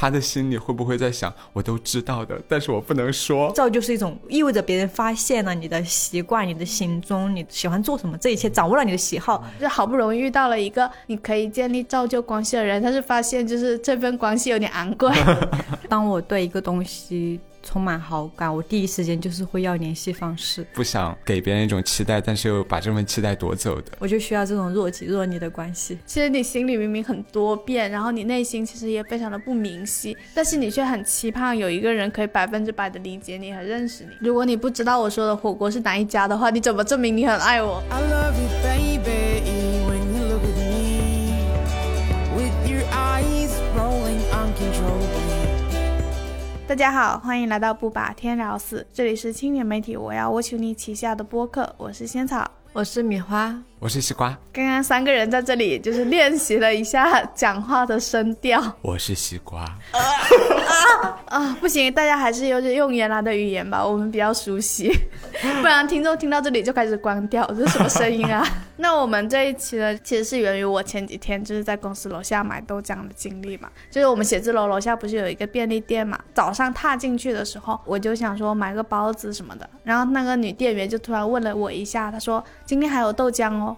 他的心里会不会在想，我都知道的，但是我不能说。这就是一种意味着别人发现了你的习惯、你的行踪、你喜欢做什么，这一切掌握了你的喜好，就好不容易遇到了一个你可以建立造就关系的人，但是发现就是这份关系有点昂贵。当我对一个东西。充满好感，我第一时间就是会要联系方式，不想给别人一种期待，但是又把这份期待夺走的，我就需要这种若即若离的关系。其实你心里明明很多变，然后你内心其实也非常的不明晰，但是你却很期盼有一个人可以百分之百的理解你和认识你。如果你不知道我说的火锅是哪一家的话，你怎么证明你很爱我？大家好，欢迎来到不把天聊死，这里是青年媒体我要我求你旗下的播客，我是仙草，我是米花。我是西瓜，刚刚三个人在这里就是练习了一下讲话的声调。我是西瓜，啊不行，大家还是用用原来的语言吧，我们比较熟悉，不然听众听到这里就开始关掉，这是什么声音啊？那我们这一期呢，其实是源于我前几天就是在公司楼下买豆浆的经历嘛，就是我们写字楼楼下不是有一个便利店嘛，早上踏进去的时候，我就想说买个包子什么的，然后那个女店员就突然问了我一下，她说今天还有豆浆哦。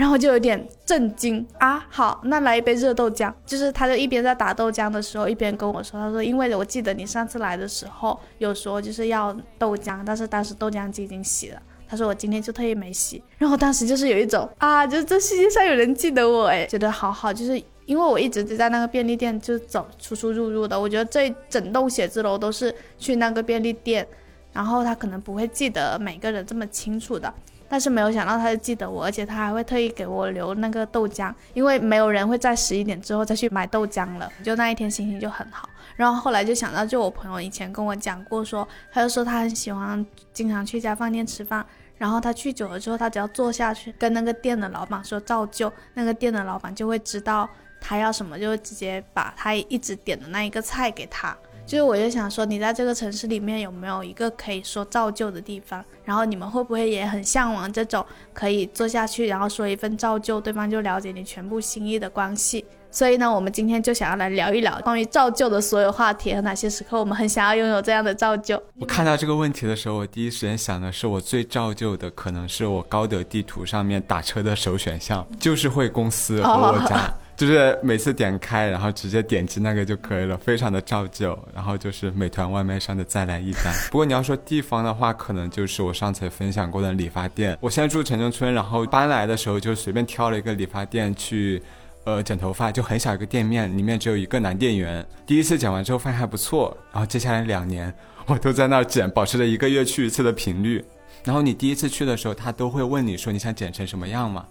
然后就有点震惊啊！好，那来一杯热豆浆。就是他就一边在打豆浆的时候，一边跟我说：“他说，因为我记得你上次来的时候有说就是要豆浆，但是当时豆浆机已经洗了。他说我今天就特意没洗。然后当时就是有一种啊，就是这世界上有人记得我哎，觉得好好。就是因为我一直就在那个便利店就走出出入入的，我觉得这整栋写字楼都是去那个便利店，然后他可能不会记得每个人这么清楚的。”但是没有想到，他就记得我，而且他还会特意给我留那个豆浆，因为没有人会在十一点之后再去买豆浆了。就那一天心情就很好。然后后来就想到，就我朋友以前跟我讲过，说他就说他很喜欢经常去一家饭店吃饭，然后他去久了之后，他只要坐下去跟那个店的老板说照旧，那个店的老板就会知道他要什么，就会直接把他一直点的那一个菜给他。就是我就想说，你在这个城市里面有没有一个可以说造就的地方？然后你们会不会也很向往这种可以坐下去，然后说一份造就，对方就了解你全部心意的关系？所以呢，我们今天就想要来聊一聊关于造就的所有话题和哪些时刻我们很想要拥有这样的造就。我看到这个问题的时候，我第一时间想的是，我最造就的可能是我高德地图上面打车的首选项，就是会公司和我家。就是每次点开，然后直接点击那个就可以了，非常的照旧。然后就是美团外卖上的再来一单。不过你要说地方的话，可能就是我上次分享过的理发店。我现在住城中村，然后搬来的时候就随便挑了一个理发店去，呃，剪头发，就很小一个店面，里面只有一个男店员。第一次剪完之后发现还不错，然后接下来两年我都在那儿剪，保持着一个月去一次的频率。然后你第一次去的时候，他都会问你说你想剪成什么样嘛？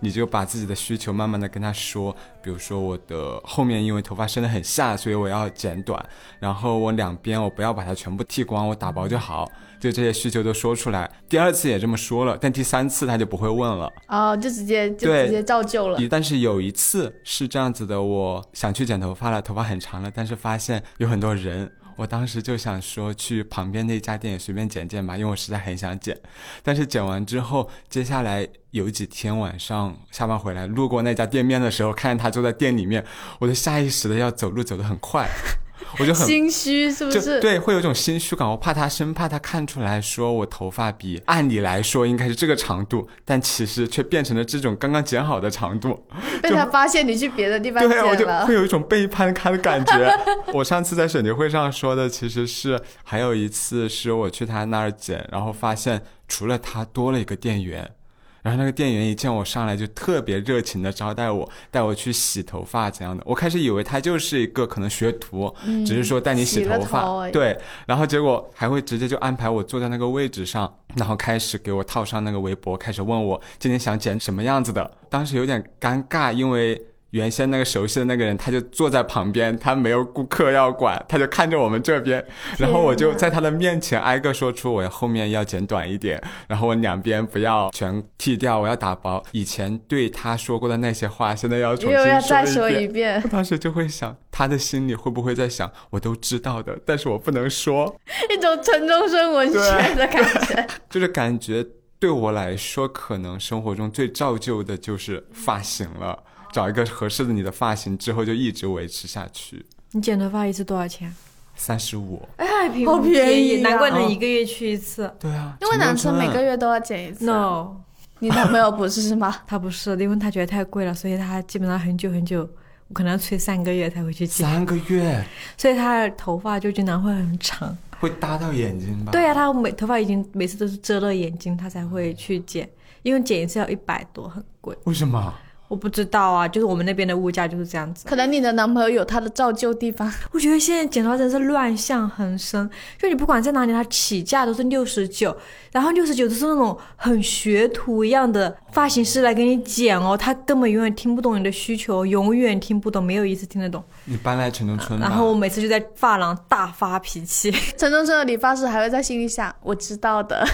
你就把自己的需求慢慢的跟他说，比如说我的后面因为头发生的很下，所以我要剪短，然后我两边我不要把它全部剃光，我打薄就好，就这些需求都说出来。第二次也这么说了，但第三次他就不会问了，哦，就直接就直接照旧了。但是有一次是这样子的，我想去剪头发了，头发很长了，但是发现有很多人。我当时就想说去旁边那家店随便剪剪吧，因为我实在很想剪。但是剪完之后，接下来有几天晚上下班回来，路过那家店面的时候，看见他坐在店里面，我就下意识的要走路走得很快。我就很心虚，是不是？对，会有一种心虚感。我怕他生怕他看出来说我头发比按理来说应该是这个长度，但其实却变成了这种刚刚剪好的长度。被他发现你去别的地方剪了，我就会有一种背叛他的感觉。我上次在选题会上说的，其实是还有一次是我去他那儿剪，然后发现除了他多了一个店员。然后那个店员一见我上来就特别热情的招待我，带我去洗头发怎样的。我开始以为他就是一个可能学徒，只是说带你洗头发，对。然后结果还会直接就安排我坐在那个位置上，然后开始给我套上那个围脖，开始问我今天想剪什么样子的。当时有点尴尬，因为。原先那个熟悉的那个人，他就坐在旁边，他没有顾客要管，他就看着我们这边，然后我就在他的面前挨个说出我后面要剪短一点，然后我两边不要全剃掉，我要打薄。以前对他说过的那些话，现在要重新再说一遍。当时就会想，他的心里会不会在想，我都知道的，但是我不能说。一种城中村文学的感觉，就是感觉对我来说，可能生活中最造就的就是发型了。找一个合适的你的发型之后就一直维持下去。你剪头发一次多少钱？三十五。哎，好便宜啊难怪能一个月去一次。对啊，因为男生每个月月都要剪一次。No，你男朋友不是是吗？他不是，因为他觉得太贵了，所以他基本上很久很久，我可能要催三个月才会去剪，三个月所以他的头发就经常会很长。会搭到眼睛吧？对啊，他每头发已经每次都是遮到眼睛，他才会去剪，因为剪一次要一百多，很贵。为什么？我不知道啊，就是我们那边的物价就是这样子。可能你的男朋友有他的照旧地方。我觉得现在剪头发真是乱象横生，就你不管在哪里，它起价都是六十九，然后六十九都是那种很学徒一样的发型师来给你剪哦，他根本永远听不懂你的需求，永远听不懂，没有一次听得懂。你搬来城中村吧。然后我每次就在发廊大发脾气，城中村的理发师还会在心里想：我知道的，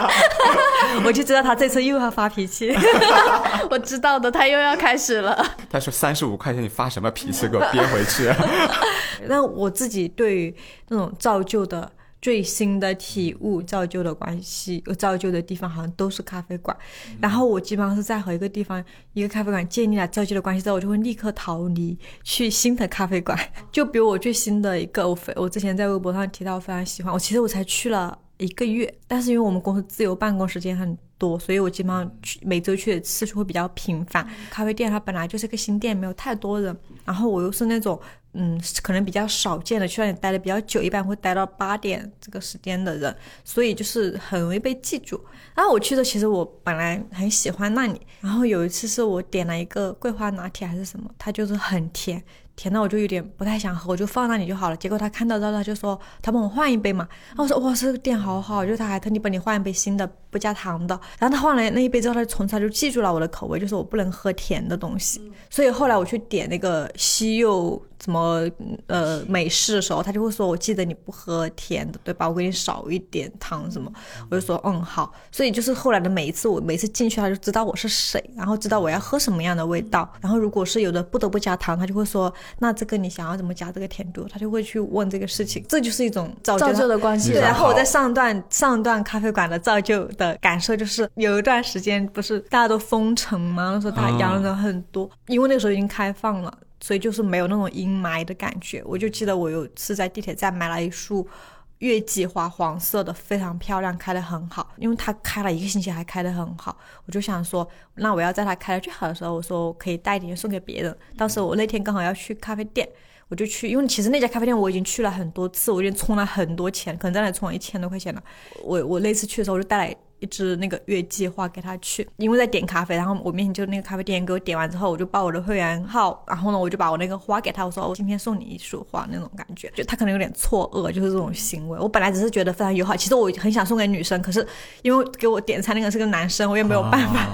我就知道他这次又要发脾气。我知道的，他又要开始了。他说三十五块钱，你发什么脾气？给我 憋回去。那我自己对于那种造就的最新的体悟、造就的关系、呃造就的地方，好像都是咖啡馆。然后我基本上是在和一个地方、一个咖啡馆建立了造就的关系之后，我就会立刻逃离去新的咖啡馆。就比如我最新的一个，我非我之前在微博上提到，我非常喜欢。我其实我才去了。一个月，但是因为我们公司自由办公时间很多，所以我基本上去每周去的次数会比较频繁。咖啡店它本来就是个新店，没有太多人，然后我又是那种嗯，可能比较少见的，去那里待的比较久，一般会待到八点这个时间的人，所以就是很容易被记住。然后我去的其实我本来很喜欢那里，然后有一次是我点了一个桂花拿铁还是什么，它就是很甜。甜到我就有点不太想喝，我就放那里就好了。结果他看到之后，他就说他帮我换一杯嘛。然后我说哇，这个店好好，就他还特地帮你换一杯新的不加糖的。然后他换了那一杯之后，他就从此他就记住了我的口味，就是我不能喝甜的东西。所以后来我去点那个西柚什么呃美式的时候，他就会说我记得你不喝甜的对吧？我给你少一点糖什么。我就说嗯好。所以就是后来的每一次我每次进去，他就知道我是谁，然后知道我要喝什么样的味道。然后如果是有的不得不加糖，他就会说。那这个你想要怎么加这个甜度？他就会去问这个事情，这就是一种造造就的关系。对，然后我在上段上段咖啡馆的造就的感受就是，有一段时间不是大家都封城吗？那时候大家阳人很多，哦、因为那个时候已经开放了，所以就是没有那种阴霾的感觉。我就记得我有次在地铁站买了一束。月季花黄色的非常漂亮，开得很好，因为它开了一个星期还开得很好，我就想说，那我要在它开的最好的时候，我说我可以带一点送给别人。当时我那天刚好要去咖啡店，我就去，因为其实那家咖啡店我已经去了很多次，我已经充了很多钱，可能在那里充了一千多块钱了。我我那次去的时候，我就带来一支那个月季花给他去，因为在点咖啡，然后我面前就那个咖啡店给我点完之后，我就报我的会员号，然后呢，我就把我那个花给他，我说我今天送你一束花那种感觉，就他可能有点错愕，就是这种行为。我本来只是觉得非常友好，其实我很想送给女生，可是因为给我点餐那个是个男生，我也没有办法。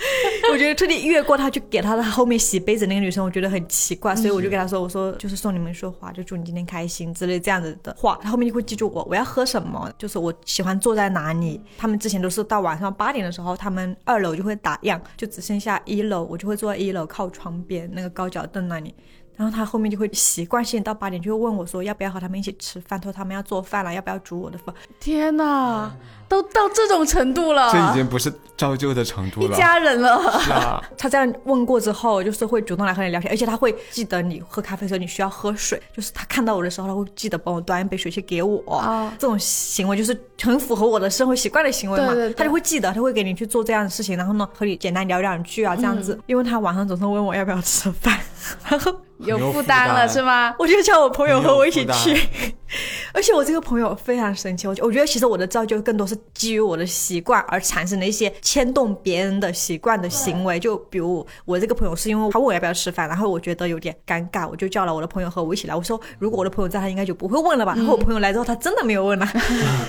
我觉得特地越过他去给他的后面洗杯子那个女生，我觉得很奇怪，所以我就给他说：“我说就是送你们一束花，就祝你今天开心之类这样子的话。”他后面就会记住我，我要喝什么，就是我喜欢坐在哪里。他们之前都是到晚上八点的时候，他们二楼就会打烊，就只剩下一楼，我就会坐在一楼靠窗边那个高脚凳那里。然后他后面就会习惯性到八点就会问我说要不要和他们一起吃饭，说他们要做饭了，要不要煮我的饭。天哪，都到这种程度了，这已经不是照旧的程度了，一家人了。是啊，他这样问过之后，就是会主动来和你聊天，而且他会记得你喝咖啡的时候你需要喝水，就是他看到我的时候，他会记得帮我端一杯水去给我。啊这种行为就是很符合我的生活习惯的行为嘛，对对对他就会记得，他会给你去做这样的事情，然后呢和你简单聊两句啊这样子，因为他晚上总是问我要不要吃饭，然后有负担了是吗？我就叫我朋友和我一起去，而且我这个朋友非常神奇，我我觉得其实我的造就更多是基于我的习惯而产生的一些牵动别人的习惯的行为，就比如我这个朋友是因为他问我要不要吃饭，然后我觉得有点尴尬，我就叫了我的朋友和我一起来，我说如果我的朋友在，他应该就不会问了吧，然后我朋友来之后，他真的没有问了，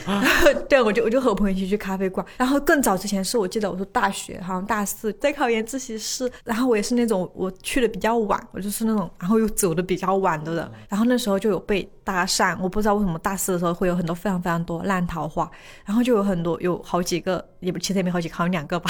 然后对，我就我就和我朋友一起去咖啡馆，然后更早之前是我记得我说大学好像大四在考研自习室，然后我也是那种我去的比较晚，我就是那种然后又走的比较晚的人，然后那时候就有被搭讪，我不知道为什么大四的时候会有很多非常非常多烂桃花，然后就有很多有好几个，也不其实也没好几个，好像两个吧，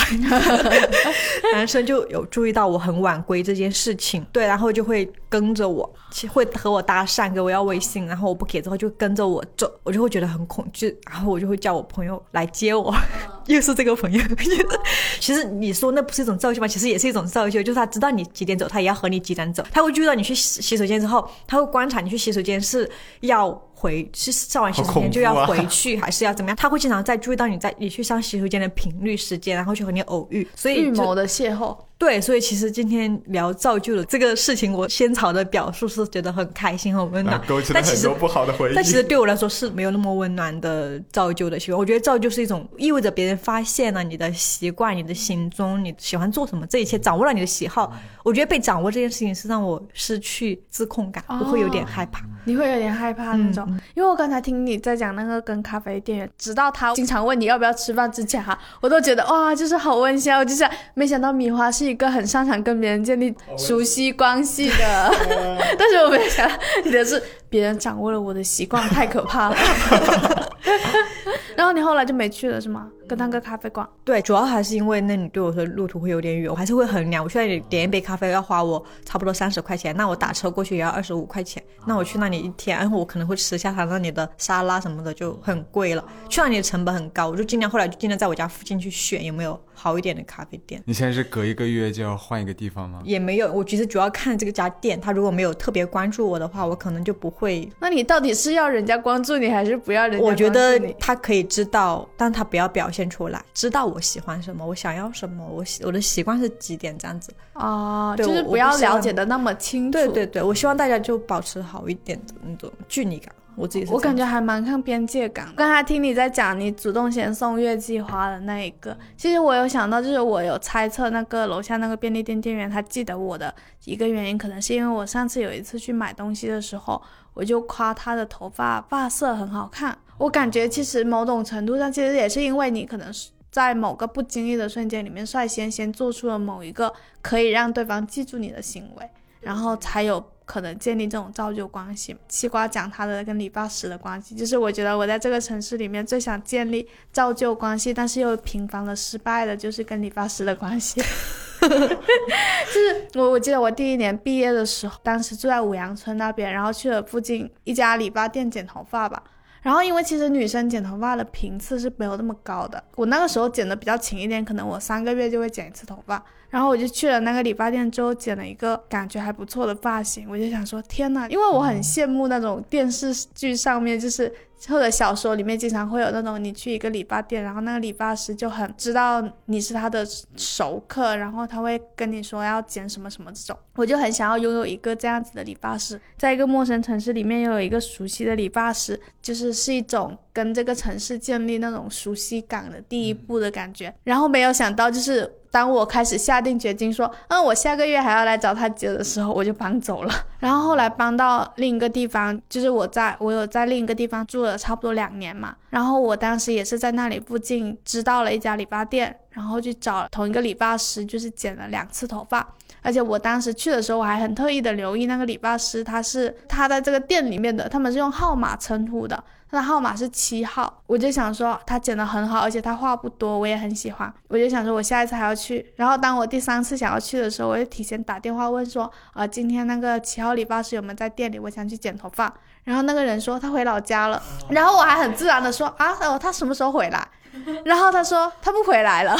男生就有注意到我很晚归这件事情，对，然后就会跟着我，会和我搭讪，给我要微信，然后我不给之后就跟着我走，我就会觉得很恐惧，然后我就会叫我朋友来接我。又是这个朋友。其实你说那不是一种造就吗？其实也是一种造就，就是他知道你几点走，他也要和你几点走。他会注意到你去洗洗手间之后，他会观察你去洗手间是要回是上完洗手间就要回去，还是要怎么样？他会经常在注意到你在你去上洗手间的频率、时间，然后去和你偶遇。所以就预谋的邂逅。对，所以其实今天聊造就的这个事情，我仙草的表述是觉得很开心、很温暖，勾起了但其实很多不好的回忆。但其实对我来说是没有那么温暖的造就的习惯。我觉得造就是一种意味着别人发现了你的习惯、你的行踪、你喜欢做什么，这一切掌握了你的喜好。我觉得被掌握这件事情是让我失去自控感，我会有点害怕。你会有点害怕那种，因为我刚才听你在讲那个跟咖啡店员，直到他经常问你要不要吃饭之前哈，我都觉得哇，就是好温馨啊！我就是没想到米花是一个很擅长跟别人建立熟悉关系的，但是我没想到你的是别人掌握了我的习惯，太可怕了。然后你后来就没去了是吗？跟那个咖啡馆？对，主要还是因为那里对我说路途会有点远，我还是会衡量。我现在点一杯咖啡要花我差不多三十块钱，那我打车过去也要二十五块钱，那我去那里一天，然后我可能会吃下他那里的沙拉什么的，就很贵了。去那里的成本很高，我就尽量后来就尽量在我家附近去选有没有好一点的咖啡店。你现在是隔一个月就要换一个地方吗？也没有，我其实主要看这个家店，他如果没有特别关注我的话，我可能就不会。那你到底是要人家关注你，还是不要人家关注你？我觉得他可以知道，但他不要表现出来，知道我喜欢什么，我想要什么，我我的习惯是几点这样子。哦，对就是不要了解的那么清楚。对对对，我希望大家就保持好一点的那种距离感。我自己是我感觉还蛮看边界感。刚才听你在讲你主动先送月季花的那一个，其实我有想到，就是我有猜测那个楼下那个便利店店员他记得我的一个原因，可能是因为我上次有一次去买东西的时候，我就夸他的头发发色很好看。我感觉其实某种程度上，其实也是因为你可能是。在某个不经意的瞬间里面，率先先做出了某一个可以让对方记住你的行为，然后才有可能建立这种造就关系。西瓜讲他的跟理发师的关系，就是我觉得我在这个城市里面最想建立造就关系，但是又频繁的失败的，就是跟理发师的关系。就是我，我记得我第一年毕业的时候，当时住在五羊村那边，然后去了附近一家理发店剪头发吧。然后因为其实女生剪头发的频次是没有那么高的，我那个时候剪的比较勤一点，可能我三个月就会剪一次头发。然后我就去了那个理发店之后，剪了一个感觉还不错的发型。我就想说，天呐，因为我很羡慕那种电视剧上面就是。或者小说里面经常会有那种你去一个理发店，然后那个理发师就很知道你是他的熟客，然后他会跟你说要剪什么什么这种，我就很想要拥有一个这样子的理发师，在一个陌生城市里面又有一个熟悉的理发师，就是是一种跟这个城市建立那种熟悉感的第一步的感觉。然后没有想到，就是当我开始下定决心说，嗯，我下个月还要来找他剪的时候，我就搬走了。然后后来搬到另一个地方，就是我在我有在另一个地方住了差不多两年嘛。然后我当时也是在那里附近知道了一家理发店，然后去找同一个理发师，就是剪了两次头发。而且我当时去的时候，我还很特意的留意那个理发师，他是他在这个店里面的，他们是用号码称呼的，他的号码是七号。我就想说他剪得很好，而且他话不多，我也很喜欢。我就想说我下一次还要去。然后当我第三次想要去的时候，我就提前打电话问说，呃，今天那个七号理发师有没有在店里？我想去剪头发。然后那个人说他回老家了，然后我还很自然的说啊，哦，他什么时候回来？然后他说他不回来了。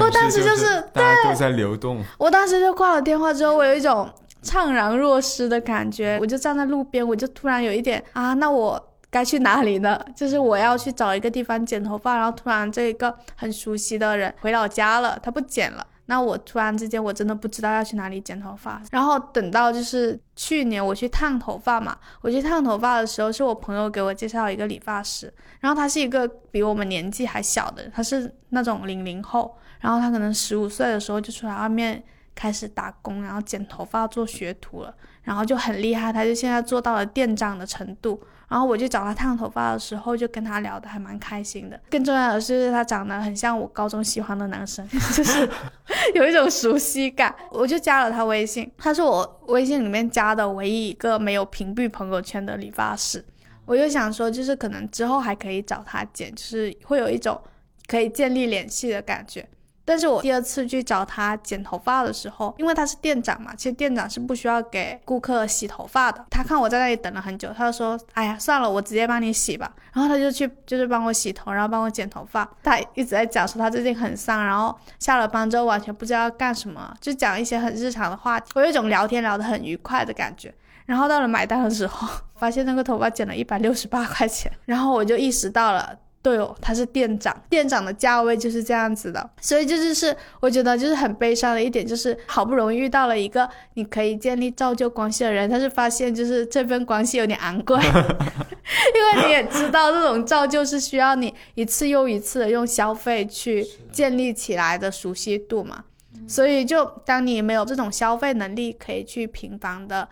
我当时就是大家都在流动，我当时就挂了电话之后，我有一种怅然若失的感觉，我就站在路边，我就突然有一点啊，那我该去哪里呢？就是我要去找一个地方剪头发，然后突然这一个很熟悉的人回老家了，他不剪了。那我突然之间我真的不知道要去哪里剪头发，然后等到就是去年我去烫头发嘛，我去烫头发的时候是我朋友给我介绍一个理发师，然后他是一个比我们年纪还小的，他是那种零零后，然后他可能十五岁的时候就出来外面开始打工，然后剪头发做学徒了，然后就很厉害，他就现在做到了店长的程度。然后我就找他烫头发的时候，就跟他聊得还蛮开心的。更重要的是，他长得很像我高中喜欢的男生，就是 有一种熟悉感。我就加了他微信，他是我微信里面加的唯一一个没有屏蔽朋友圈的理发师。我就想说，就是可能之后还可以找他剪，就是会有一种可以建立联系的感觉。但是我第二次去找他剪头发的时候，因为他是店长嘛，其实店长是不需要给顾客洗头发的。他看我在那里等了很久，他就说：“哎呀，算了，我直接帮你洗吧。”然后他就去就是帮我洗头，然后帮我剪头发。他一直在讲说他最近很丧，然后下了班之后完全不知道要干什么，就讲一些很日常的话题。我有一种聊天聊得很愉快的感觉。然后到了买单的时候，发现那个头发剪了一百六十八块钱，然后我就意识到了。对哦，他是店长，店长的价位就是这样子的，所以这就是我觉得就是很悲伤的一点，就是好不容易遇到了一个你可以建立造就关系的人，但是发现就是这份关系有点昂贵，因为你也知道这种造就是需要你一次又一次的用消费去建立起来的熟悉度嘛，所以就当你没有这种消费能力，可以去频繁的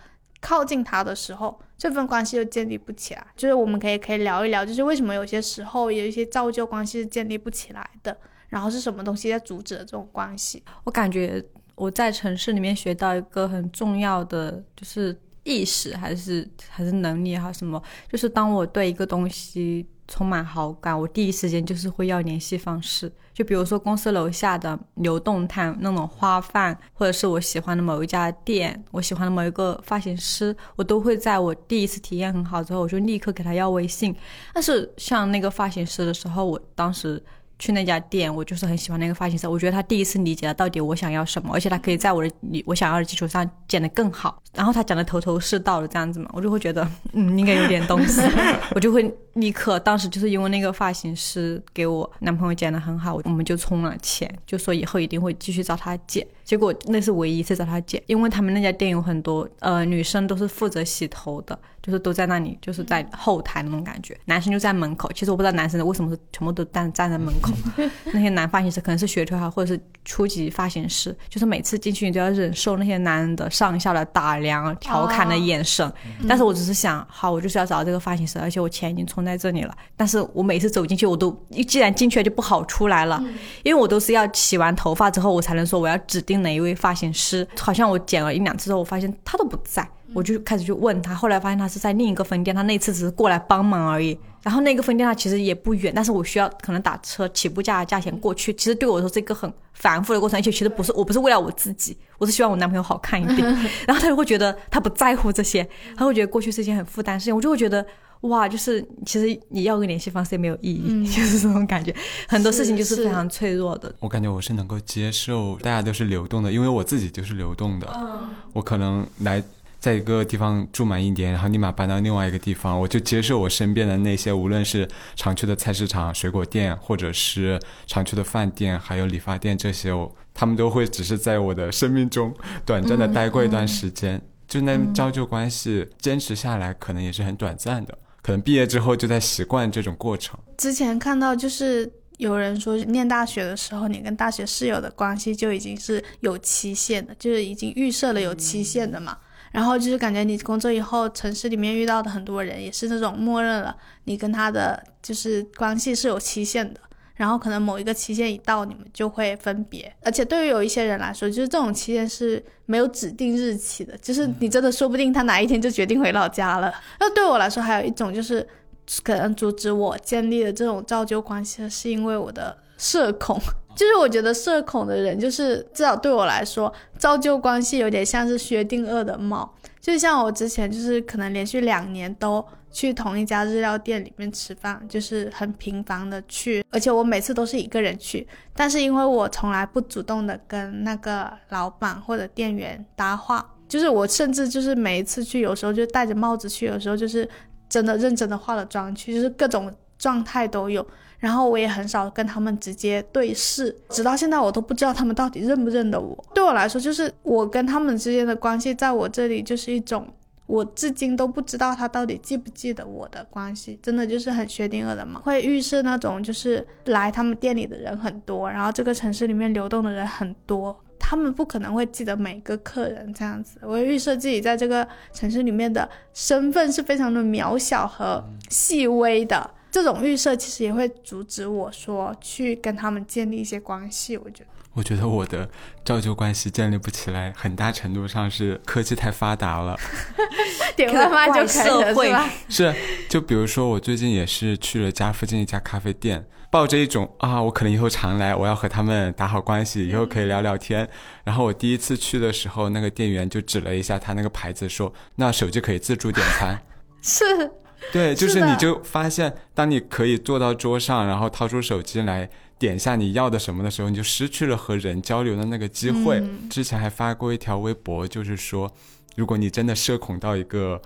靠近他的时候。这份关系就建立不起来，就是我们可以可以聊一聊，就是为什么有些时候有一些造就关系是建立不起来的，然后是什么东西在阻止了这种关系？我感觉我在城市里面学到一个很重要的就是意识，还是还是能力还是什么，就是当我对一个东西。充满好感，我第一时间就是会要联系方式。就比如说公司楼下的流动摊那种花饭，或者是我喜欢的某一家店，我喜欢的某一个发型师，我都会在我第一次体验很好之后，我就立刻给他要微信。但是像那个发型师的时候，我当时。去那家店，我就是很喜欢那个发型师。我觉得他第一次理解了到底我想要什么，而且他可以在我的你我想要的基础上剪得更好。然后他讲的头头是道的这样子嘛，我就会觉得嗯，应该有点东西。我就会立刻，当时就是因为那个发型师给我男朋友剪得很好，我们就充了钱，就说以后一定会继续找他剪。结果那是唯一一次找他剪，因为他们那家店有很多呃女生都是负责洗头的。就是都在那里，就是在后台那种感觉，男生就在门口。其实我不知道男生为什么是全部都站站在门口。那些男发型师可能是学徒哈，或者是初级发型师，就是每次进去你都要忍受那些男人的上下的打量、调侃的眼神。但是我只是想，好，我就是要找这个发型师，而且我钱已经充在这里了。但是我每次走进去，我都既然进去了就不好出来了，因为我都是要洗完头发之后，我才能说我要指定哪一位发型师。好像我剪了一两次之后，我发现他都不在。我就开始去问他，后来发现他是在另一个分店，他那次只是过来帮忙而已。然后那个分店他其实也不远，但是我需要可能打车起步价价钱过去，其实对我来说是一个很繁复的过程，而且其实不是我不是为了我自己，我是希望我男朋友好看一点。然后他就会觉得他不在乎这些，他会觉得过去是一件很负担事情，我就会觉得哇，就是其实你要个联系方式也没有意义，就是这种感觉，很多事情就是非常脆弱的。我感觉我是能够接受大家都是流动的，因为我自己就是流动的，我可能来。在一个地方住满一年，然后立马搬到另外一个地方，我就接受我身边的那些，无论是常去的菜市场、水果店，或者是常去的饭店，还有理发店这些，我他们都会只是在我的生命中短暂的待过一段时间。就那照旧关系坚持下来，可能也是很短暂的，可能毕业之后就在习惯这种过程。之前看到就是有人说，念大学的时候，你跟大学室友的关系就已经是有期限的，就是已经预设了有期限的嘛。然后就是感觉你工作以后，城市里面遇到的很多人也是那种默认了你跟他的就是关系是有期限的，然后可能某一个期限一到，你们就会分别。而且对于有一些人来说，就是这种期限是没有指定日期的，就是你真的说不定他哪一天就决定回老家了。那对我来说，还有一种就是可能阻止我建立的这种造就关系的是因为我的社恐。就是我觉得社恐的人，就是至少对我来说，造就关系有点像是薛定谔的猫。就像我之前就是可能连续两年都去同一家日料店里面吃饭，就是很频繁的去，而且我每次都是一个人去。但是因为我从来不主动的跟那个老板或者店员搭话，就是我甚至就是每一次去，有时候就戴着帽子去，有时候就是真的认真的化了妆去，就是各种状态都有。然后我也很少跟他们直接对视，直到现在我都不知道他们到底认不认得我。对我来说，就是我跟他们之间的关系，在我这里就是一种我至今都不知道他到底记不记得我的关系，真的就是很薛定谔的嘛。会预设那种就是来他们店里的人很多，然后这个城市里面流动的人很多，他们不可能会记得每个客人这样子。我预设自己在这个城市里面的身份是非常的渺小和细微的。这种预设其实也会阻止我说去跟他们建立一些关系。我觉得，我觉得我的照旧关系建立不起来，很大程度上是科技太发达了，点外卖就可以了，是吧？是，就比如说我最近也是去了家附近一家咖啡店，抱着一种啊，我可能以后常来，我要和他们打好关系，以后可以聊聊天。然后我第一次去的时候，那个店员就指了一下他那个牌子，说那手机可以自助点餐。是，对，就是你就发现，当你可以坐到桌上，然后掏出手机来点下你要的什么的时候，你就失去了和人交流的那个机会。之前还发过一条微博，就是说，如果你真的社恐到一个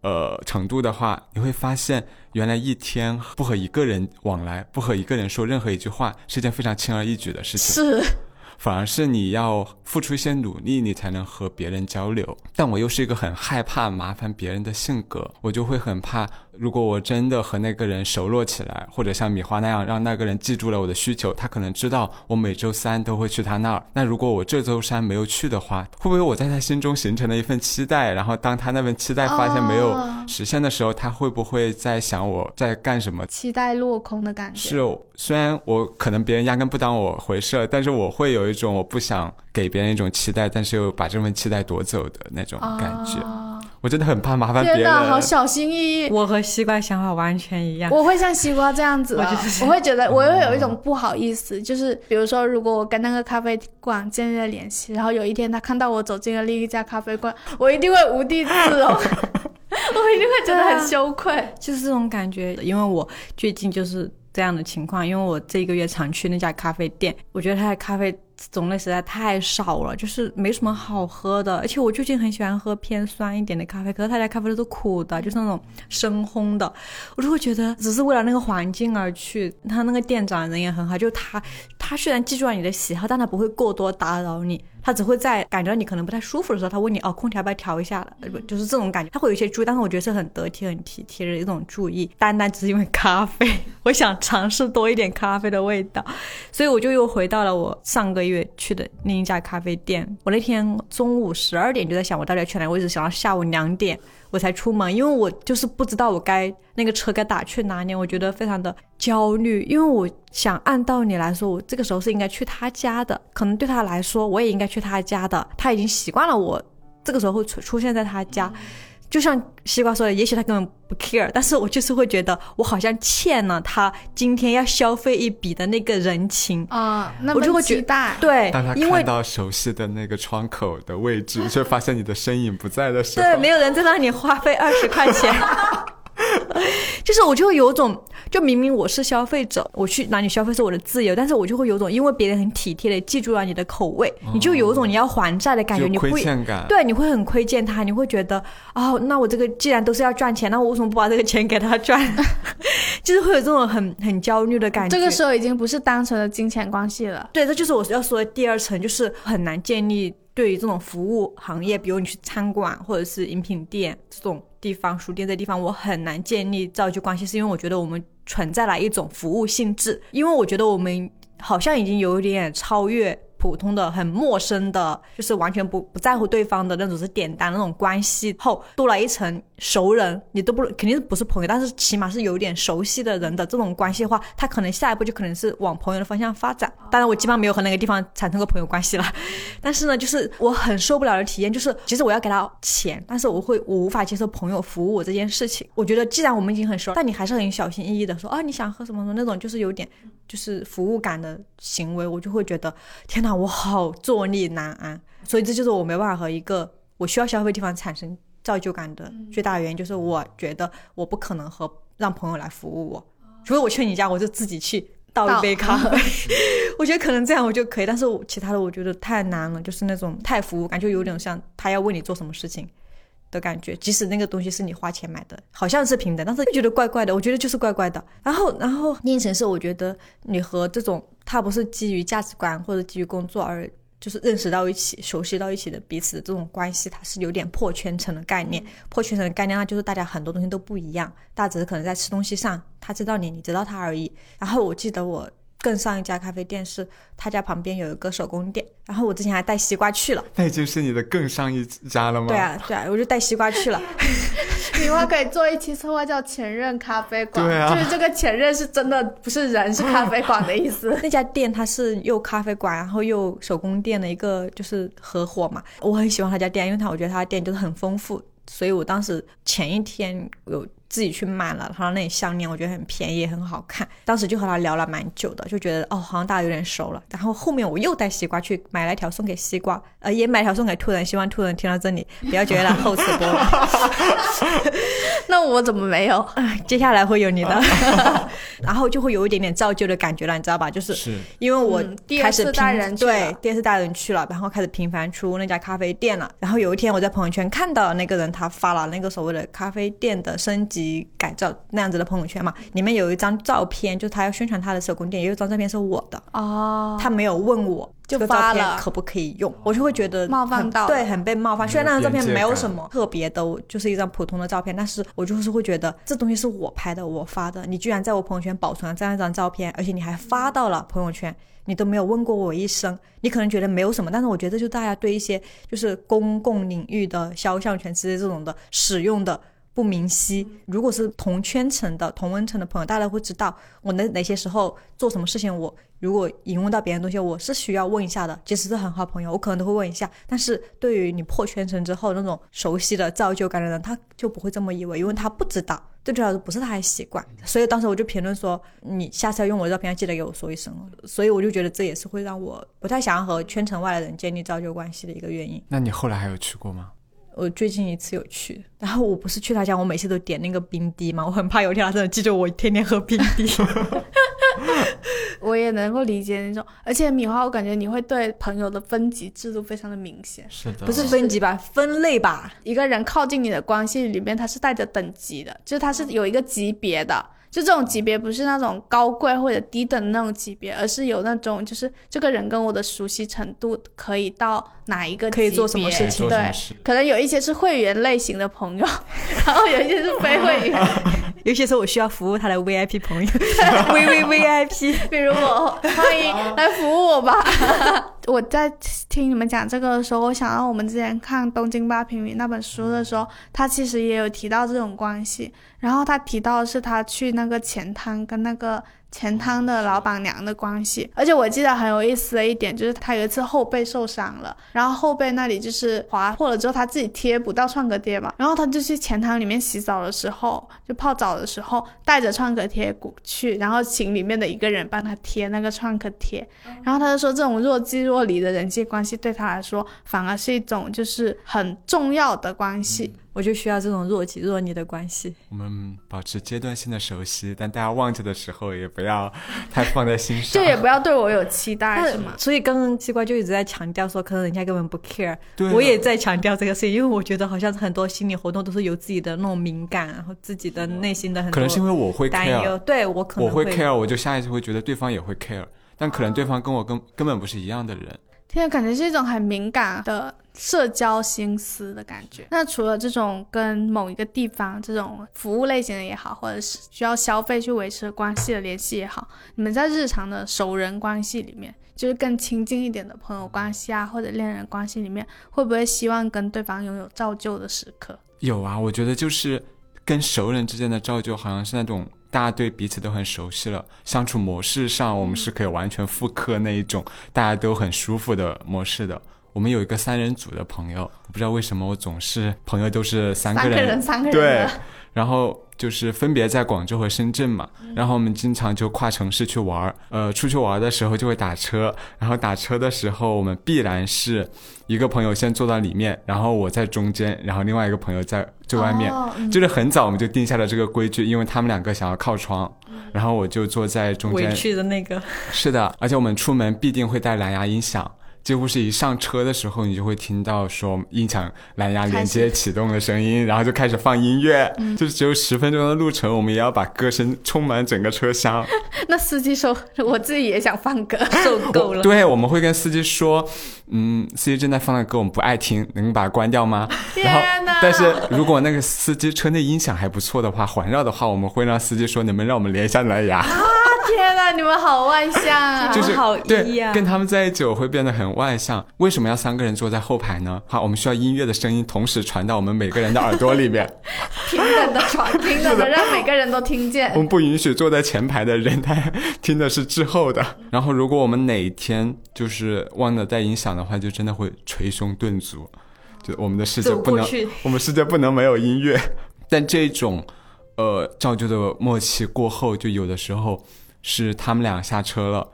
呃程度的话，你会发现，原来一天不和一个人往来，不和一个人说任何一句话，是件非常轻而易举的事情。是，反而是你要付出一些努力，你才能和别人交流。但我又是一个很害怕麻烦别人的性格，我就会很怕，如果我真的和那个人熟络起来，或者像米花那样让那个人记住了我的需求，他可能知道我每周三都会去他那儿。那如果我这周三没有去的话，会不会我在他心中形成了一份期待？然后当他那份期待发现没有哦实现的时候，他会不会在想我在干什么？期待落空的感觉。是，虽然我可能别人压根不当我回事儿，但是我会有一种我不想给别人一种期待，但是又把这份期待夺走的那种感觉。啊我真的很怕麻烦别人。天哪，好小心翼翼。我和西瓜想法完全一样。我会像西瓜这样子的，我就是我会觉得我会有一种不好意思，就是比如说，如果我跟那个咖啡馆建立了联系，然后有一天他看到我走进了另一家咖啡馆，我一定会无地自容，我一定会觉得很羞愧。就是这种感觉，因为我最近就是这样的情况，因为我这个月常去那家咖啡店，我觉得他的咖啡种类实在太少了，就是没什么好喝的。而且我最近很喜欢喝偏酸一点的咖啡，可是他家咖啡都是苦的，就是那种深烘的，我就会觉得只是为了那个环境而去。他那个店长人也很好，就他他虽然记住了你的喜好，但他不会过多打扰你。他只会在感觉到你可能不太舒服的时候，他问你哦，空调要不要调一下了，呃不就是这种感觉，他会有一些注意，但是我觉得是很得体、很体贴的一种注意。单单只是因为咖啡，我想尝试多一点咖啡的味道，所以我就又回到了我上个月去的另一家咖啡店。我那天中午十二点就在想我到底要去哪里，我一直想到下午两点我才出门，因为我就是不知道我该那个车该打去哪里，我觉得非常的焦虑，因为我想按道理来说，我这个时候是应该去他家的，可能对他来说我也应该去他家的，他已经习惯了我这个时候会出出现在他家。就像西瓜说的，也许他根本不 care，但是我就是会觉得我好像欠了他今天要消费一笔的那个人情。啊、那么我就会觉期待。对当他，因为看到熟悉的那个窗口的位置，却发现你的身影不在的时候，对，没有人在让你花费二十块钱。就是我就会有种，就明明我是消费者，我去哪里消费是我的自由，但是我就会有种，因为别人很体贴的记住了你的口味，你就有一种你要还债的感觉，你会。对，你会很亏欠他，你会觉得哦，那我这个既然都是要赚钱，那我为什么不把这个钱给他赚？就是会有这种很很焦虑的感觉。这个时候已经不是单纯的金钱关系了。对，这就是我要说的第二层，就是很难建立对于这种服务行业，比如你去餐馆或者是饮品店这种地方、书店这地方，我很难建立造就关系，是因为我觉得我们存在了一种服务性质，因为我觉得我们好像已经有点超越。普通的、很陌生的，就是完全不不在乎对方的那种是点单那种关系后，多了一层熟人，你都不肯定不是朋友，但是起码是有点熟悉的人的这种关系的话，他可能下一步就可能是往朋友的方向发展。当然，我基本上没有和那个地方产生过朋友关系了，但是呢，就是我很受不了的体验就是，其实我要给他钱，但是我会我无法接受朋友服务我这件事情。我觉得既然我们已经很熟，但你还是很小心翼翼的说啊你想喝什么什么那种，就是有点就是服务感的行为，我就会觉得天哪，我好坐立难安。所以这就是我没办法和一个我需要消费地方产生造就感的最大的原因，就是我觉得我不可能和让朋友来服务我，除非我去你家，我就自己去倒一杯咖 啡。我觉得可能这样我就可以，但是其他的我觉得太难了，就是那种太服务感，就有点像他要为你做什么事情。的感觉，即使那个东西是你花钱买的，好像是平等，但是就觉得怪怪的。我觉得就是怪怪的。然后，然后另一层是我觉得你和这种他不是基于价值观或者基于工作而就是认识到一起、熟悉到一起的彼此的这种关系，它是有点破圈层的概念。破圈层的概念，那就是大家很多东西都不一样，大家只是可能在吃东西上，他知道你，你知道他而已。然后我记得我。更上一家咖啡店是他家旁边有一个手工店，然后我之前还带西瓜去了。那已经是你的更上一家了吗？对啊，对啊，我就带西瓜去了。你话可以做一期策划叫“前任咖啡馆”，对啊就是这个前任是真的不是人，是咖啡馆的意思。那家店它是又咖啡馆，然后又手工店的一个就是合伙嘛。我很喜欢他家店，因为他我觉得他的店就是很丰富，所以我当时前一天有自己去买了他的那项链，我觉得很便宜，也很好看。当时就和他聊了蛮久的，就觉得哦，好像大家有点熟了。然后后面我又带西瓜去买了一条送给西瓜，呃，也买一条送给兔人。希望兔人听到这里不要觉得后次播。那我怎么没有？接下来会有你的，然后就会有一点点造就的感觉了，你知道吧？就是是因为我嗯第二开始频、次带人去了对第二次带人去了，然后开始频繁出那家咖啡店了。然后有一天我在朋友圈看到那个人他发了那个所谓的咖啡店的升级改造那样子的朋友圈嘛，里面有一张照片，就是他要宣传他的手工店，有一张照片是我的，哦，他没有问我。就这个照发了片可不可以用？我就会觉得冒犯到对，很被冒犯。虽然那张照片没有什么特别的，就是一张普通的照片，但是我就是会觉得这东西是我拍的，我发的，你居然在我朋友圈保存了这样一张照片，而且你还发到了朋友圈，你都没有问过我一声，你可能觉得没有什么，但是我觉得就大家对一些就是公共领域的肖像权之类这种的使用的。不明晰，如果是同圈层的、同温层的朋友，大家会知道我哪哪些时候做什么事情，我如果引用到别人东西，我是需要问一下的。即使是很好朋友，我可能都会问一下。但是对于你破圈层之后那种熟悉的造就感的人，他就不会这么以为，因为他不知道，对他来说不是他的习惯。所以当时我就评论说，你下次要用我的照片，要记得给我说一声。所以我就觉得这也是会让我不太想要和圈层外的人建立造就关系的一个原因。那你后来还有去过吗？我最近一次有去，然后我不是去他家，我每次都点那个冰滴嘛，我很怕有一天他真的记住我天天喝冰滴。我也能够理解那种，而且米花，我感觉你会对朋友的分级制度非常的明显。是的，不是分级吧，分类吧。一个人靠近你的关系里面，他是带着等级的，就是他是有一个级别的。就这种级别不是那种高贵或者低等的那种级别，而是有那种就是这个人跟我的熟悉程度可以到哪一个，可以做什么事情。对。可能有一些是会员类型的朋友，然后有一些是非会员，有些时候我需要服务他的 VIP 朋友，V V VIP。比如我，欢迎来服务我吧。我在听你们讲这个的时候，我想到我们之前看《东京八平米》那本书的时候，他其实也有提到这种关系。然后他提到的是他去那个钱汤跟那个钱汤的老板娘的关系，而且我记得很有意思的一点就是他有一次后背受伤了，然后后背那里就是划破了之后他自己贴不到创可贴嘛，然后他就去钱汤里面洗澡的时候，就泡澡的时候带着创可贴去，然后请里面的一个人帮他贴那个创可贴，然后他就说这种若即若离的人际关系对他来说反而是一种就是很重要的关系。我就需要这种若即若离的关系。我们保持阶段性的熟悉，但大家忘记的时候也不要太放在心上。就也不要对我有期待，是吗？所以刚刚西瓜就一直在强调说，可能人家根本不 care。对啊我也在强调这个事情，因为我觉得好像很多心理活动都是有自己的那种敏感，然后自己的内心的很多可能是因为我会担忧。care，对我可能我会 care，我就下意识会觉得对方也会 care，但可能对方跟我根根本不是一样的人。天啊，感觉是一种很敏感的社交心思的感觉。那除了这种跟某一个地方这种服务类型的也好，或者是需要消费去维持关系的联系也好，你们在日常的熟人关系里面，就是更亲近一点的朋友关系啊，或者恋人关系里面，会不会希望跟对方拥有造就的时刻？有啊，我觉得就是跟熟人之间的造就，好像是那种大家对彼此都很熟悉了，相处模式上我们是可以完全复刻那一种大家都很舒服的模式的。我们有一个三人组的朋友，不知道为什么我总是朋友都是三个人，三个人，三个人对。的，然后就是分别在广州和深圳嘛，然后我们经常就跨城市去玩儿，呃，出去玩儿的时候就会打车，然后打车的时候我们必然是一个朋友先坐到里面，然后我在中间，然后另外一个朋友在最外面，哦嗯。就是很早我们就定下了这个规矩，因为他们两个想要靠窗，然后我就坐在中间。委，屈的那个。是的，而且我们出门必定会带蓝牙音响。几乎是一上车的时候，你就会听到说音响蓝牙连接启动的声音，然后就开始放音乐。就是只有十分钟的路程，我们也要把歌声充满整个车厢。那司机说，我自己也想放歌。受够了。对，我们会跟司机说，嗯，司机正在放的歌我们不爱听，能把它关掉吗？然后但是如果那个司机车内音响还不错的话，环绕的话，我们会让司机说，能不能让我们连一下蓝牙？天哪，你们好外向啊！就是好对一呀跟他们在一起，我会变得很外向。为什么要三个人坐在后排呢？好，我们需要音乐的声音同时传到我们每个人的耳朵里面。平等的传，平等的让每个人都听见我。们不允许坐在前排的人他听的是滞后的。然后，如果我们哪一天就是忘了带音响的话，就真的会捶胸顿足。就我们的世界不能，我们世界不能没有音乐。但这种呃造就的默契过后，就有的时候是他们俩下车了。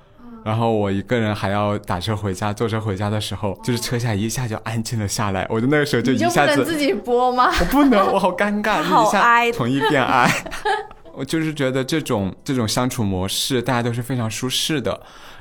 然后我一个人还要打车回家，坐车回家的时候，就是车下一下就安静了下来。我就那个时候就一下子，不能自己播吗？我不能，我好尴尬，好哀，同意变哀。我就是觉得这种这种相处模式，大家都是非常舒适的。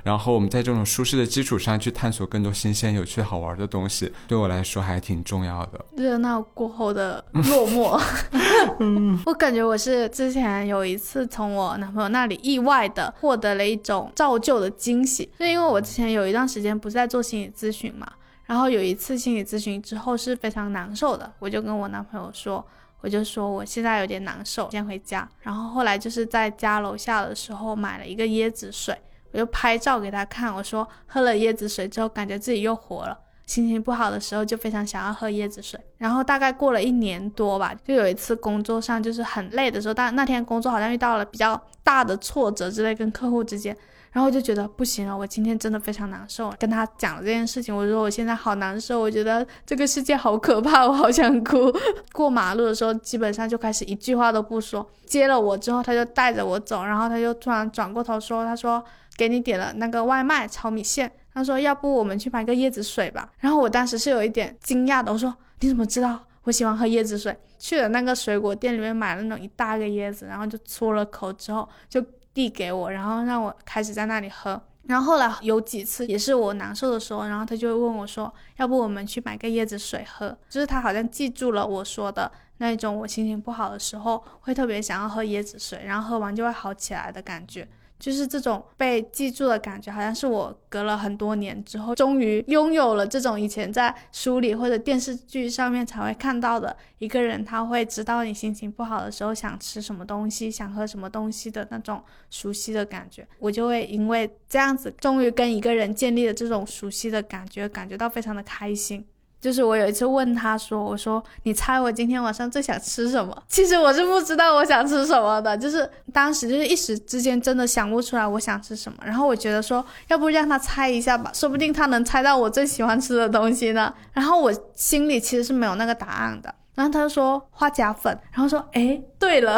然后我们在这种舒适的基础上去探索更多新鲜、有趣、好玩的东西，对我来说还挺重要的。热闹过后的落寞，嗯，我感觉我是之前有一次从我男朋友那里意外的获得了一种造就的惊喜，是因为我之前有一段时间不是在做心理咨询嘛，然后有一次心理咨询之后是非常难受的，我就跟我男朋友说。我就说我现在有点难受，先回家。然后后来就是在家楼下的时候买了一个椰子水，我就拍照给他看。我说喝了椰子水之后，感觉自己又活了。心情不好的时候就非常想要喝椰子水。然后大概过了一年多吧，就有一次工作上就是很累的时候，但那天工作好像遇到了比较大的挫折之类，跟客户之间。然后就觉得不行了，我今天真的非常难受。跟他讲了这件事情，我说我现在好难受，我觉得这个世界好可怕，我好想哭。过马路的时候，基本上就开始一句话都不说。接了我之后，他就带着我走，然后他就突然转过头说：“他说给你点了那个外卖炒米线，他说要不我们去买个椰子水吧。”然后我当时是有一点惊讶的，我说：“你怎么知道我喜欢喝椰子水？”去了那个水果店里面买了那种一大个椰子，然后就搓了口之后就。递给我，然后让我开始在那里喝。然后后来有几次也是我难受的时候，然后他就会问我说：“要不我们去买个椰子水喝？”就是他好像记住了我说的那种，我心情不好的时候会特别想要喝椰子水，然后喝完就会好起来的感觉。就是这种被记住的感觉，好像是我隔了很多年之后，终于拥有了这种以前在书里或者电视剧上面才会看到的一个人，他会知道你心情不好的时候想吃什么东西，想喝什么东西的那种熟悉的感觉。我就会因为这样子，终于跟一个人建立了这种熟悉的感觉，感觉到非常的开心。就是我有一次问他说：“我说你猜我今天晚上最想吃什么？” 其实我是不知道我想吃什么的，就是当时就是一时之间真的想不出来我想吃什么。然后我觉得说，要不让他猜一下吧，说不定他能猜到我最喜欢吃的东西呢。然后我心里其实是没有那个答案的。然后他就说花甲粉，然后说：“哎，对了，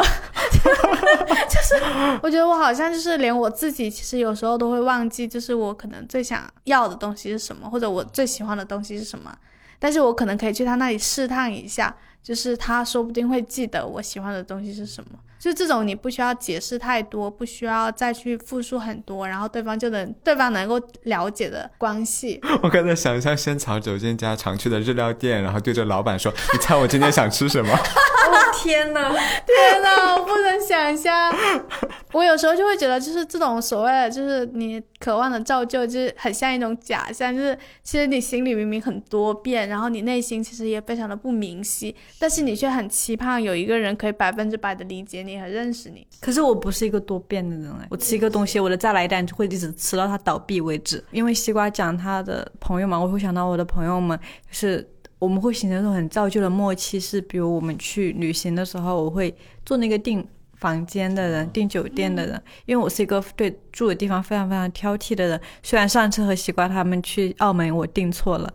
就是我觉得我好像就是连我自己其实有时候都会忘记，就是我可能最想要的东西是什么，或者我最喜欢的东西是什么。”但是我可能可以去他那里试探一下，就是他说不定会记得我喜欢的东西是什么。就这种你不需要解释太多，不需要再去复述很多，然后对方就能对方能够了解的关系。我刚才想象仙草走进家常去的日料店，然后对着老板说：“你猜我今天想吃什么？” 天哪，天哪，我不能想象。我有时候就会觉得，就是这种所谓的，就是你渴望的造就，就是很像一种假象。就是其实你心里明明很多变，然后你内心其实也非常的不明晰，但是你却很期盼有一个人可以百分之百的理解你和认识你。可是我不是一个多变的人哎，我吃一个东西，我的再来一单就会一直吃到它倒闭为止。因为西瓜讲他的朋友嘛，我会想到我的朋友们，就是我们会形成一种很造就的默契。是比如我们去旅行的时候，我会做那个订。房间的人订酒店的人，因为我是一个对住的地方非常非常挑剔的人。虽然上次和西瓜他们去澳门，我订错了，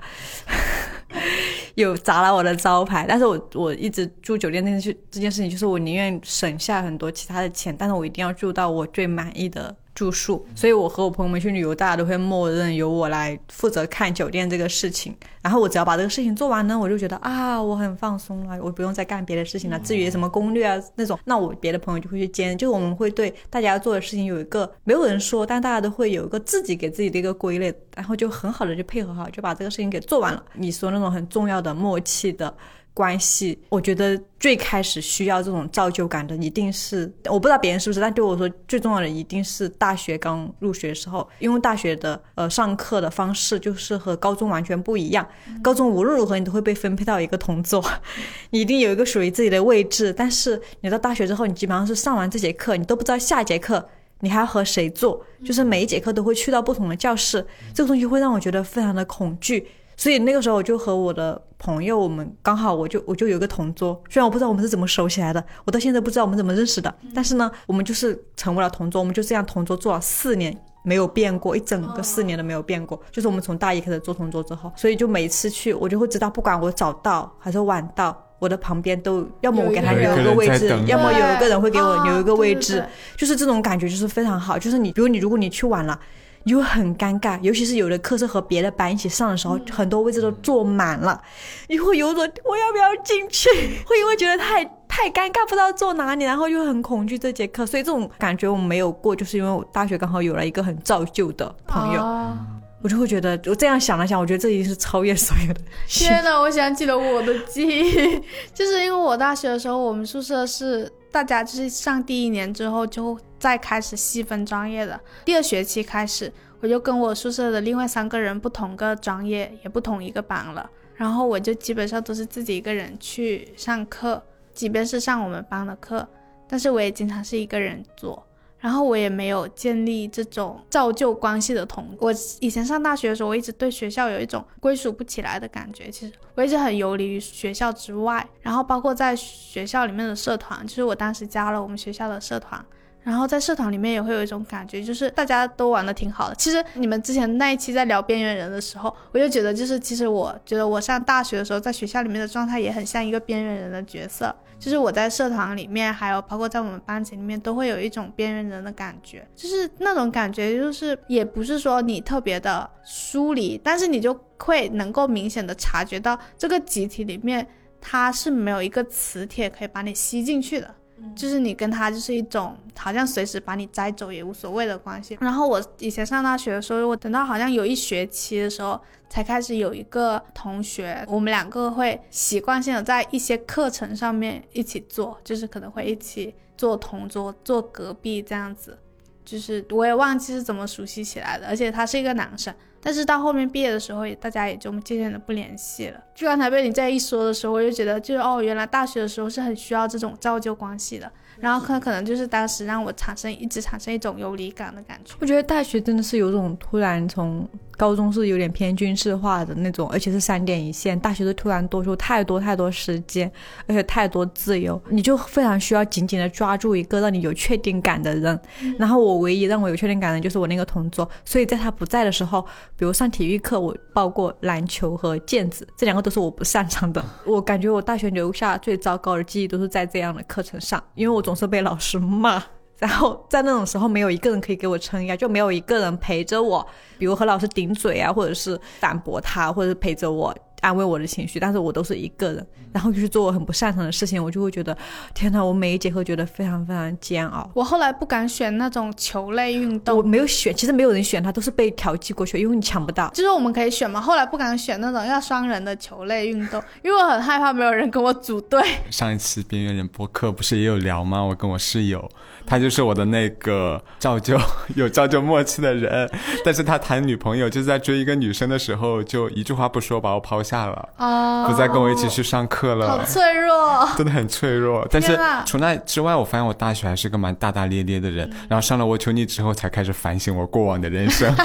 有砸了我的招牌，但是我我一直住酒店那件事这件事情，就是我宁愿省下很多其他的钱，但是我一定要住到我最满意的。住宿，所以我和我朋友们去旅游，大家都会默认由我来负责看酒店这个事情。然后我只要把这个事情做完呢，我就觉得啊，我很放松了，我不用再干别的事情了。至于什么攻略啊那种，那我别的朋友就会去兼。就我们会对大家要做的事情有一个没有人说，但大家都会有一个自己给自己的一个归类，然后就很好的就配合好，就把这个事情给做完了。你说那种很重要的默契的。关系，我觉得最开始需要这种造就感的，一定是我不知道别人是不是，但对我说最重要的一定是大学刚入学的时候，因为大学的呃上课的方式就是和高中完全不一样。高中无论如何你都会被分配到一个同桌，你一定有一个属于自己的位置。但是你到大学之后，你基本上是上完这节课，你都不知道下节课你还要和谁做，就是每一节课都会去到不同的教室，这个东西会让我觉得非常的恐惧。所以那个时候我就和我的朋友，我们刚好我就我就有个同桌，虽然我不知道我们是怎么熟起来的，我到现在不知道我们怎么认识的，但是呢，我们就是成为了同桌，我们就这样同桌做了四年，没有变过，一整个四年都没有变过，就是我们从大一开始做同桌之后，所以就每次去我就会知道，不管我早到还是晚到。我的旁边都要么我给他留一个位置要么有一个人会给我啊留一个位置，就是这种感觉就是非常好。就是你，比如你如果你去晚了。你就很尴尬，尤其是有的课是和别的班一起上的时候，很多位置都坐满了，你会有种我要不要进去，会因为觉得太太尴尬，不知道坐哪里，然后又很恐惧这节课，所以这种感觉我没有过，就是因为我大学刚好有了一个很造就的朋友，啊。我就会觉得，我这样想了想，我觉得这已经是超越所有的。天呐，我想起了我的记忆，就是因为我大学的时候，我们宿舍是大家就是上第一年之后就再开始细分专业的，第二学期开始，我就跟我宿舍的另外三个人不同个专业，也不同一个班了，然后我就基本上都是自己一个人去上课，即便是上我们班的课，但是我也经常是一个人做。然后我也没有建立这种造就关系的同。我以前上大学的时候，我一直对学校有一种归属不起来的感觉。其实我一直很游离于学校之外，然后包括在学校里面的社团，就是我当时加了我们学校的社团。然后在社团里面也会有一种感觉，就是大家都玩的挺好的。其实你们之前那一期在聊边缘人的时候，我就觉得，就是其实我觉得我上大学的时候，在学校里面的状态也很像一个边缘人的角色。就是我在社团里面，还有包括在我们班级里面，都会有一种边缘人的感觉，就是那种感觉，就是也不是说你特别的疏离，但是你就会能够明显的察觉到这个集体里面，它是没有一个磁铁可以把你吸进去的。就是你跟他就是一种好像随时把你摘走也无所谓的关系。然后我以前上大学的时候，我等到好像有一学期的时候，才开始有一个同学，我们两个会习惯性的在一些课程上面一起做，就是可能会一起做同桌、坐隔壁这样子。就是我也忘记是怎么熟悉起来的，而且他是一个男生。但是到后面毕业的时候，也大家也就渐渐的不联系了。就刚才被你这样一说的时候，我就觉得，就哦，原来大学的时候是很需要这种造就关系的。然后可可能就是当时让我产生一直产生一种游离感的感觉。我觉得大学真的是有种突然从高中是有点偏军事化的那种，而且是三点一线，大学是突然多出太多太多时间，而且太多自由，你就非常需要紧紧的抓住一个让你有确定感的人。然后我唯一让我有确定感的就是我那个同桌，所以在他不在的时候，比如上体育课，我报过篮球和毽子，这两个都是我不擅长的。我感觉我大学留下最糟糕的记忆都是在这样的课程上，因为我总是被老师骂。然后在那种时候，没有一个人可以给我撑腰，就没有一个人陪着我，比如和老师顶嘴啊，或者是反驳他，或者是陪着我安慰我的情绪。但是我都是一个人，然后就是做我很不擅长的事情，我就会觉得，天呐，我每一节课觉得非常非常煎熬。我后来不敢选那种球类运动我，没有选，其实没有人选他，都是被调剂过去，因为你抢不到。就是我们可以选嘛。后来不敢选那种要双人的球类运动，因为我很害怕没有人跟我组队。上一次边缘人播客不是也有聊吗？我跟我室友，他就是我的那个照旧 有照旧默契的人，但是他谈女朋友就是在追一个女生的时候，就一句话不说把我抛下了，啊不再跟我一起去上课了。好脆弱。真的很脆弱，但是除那之外，我发现我大学还是个蛮大大咧咧的人。然后上了我求你之后，才开始反省我过往的人生。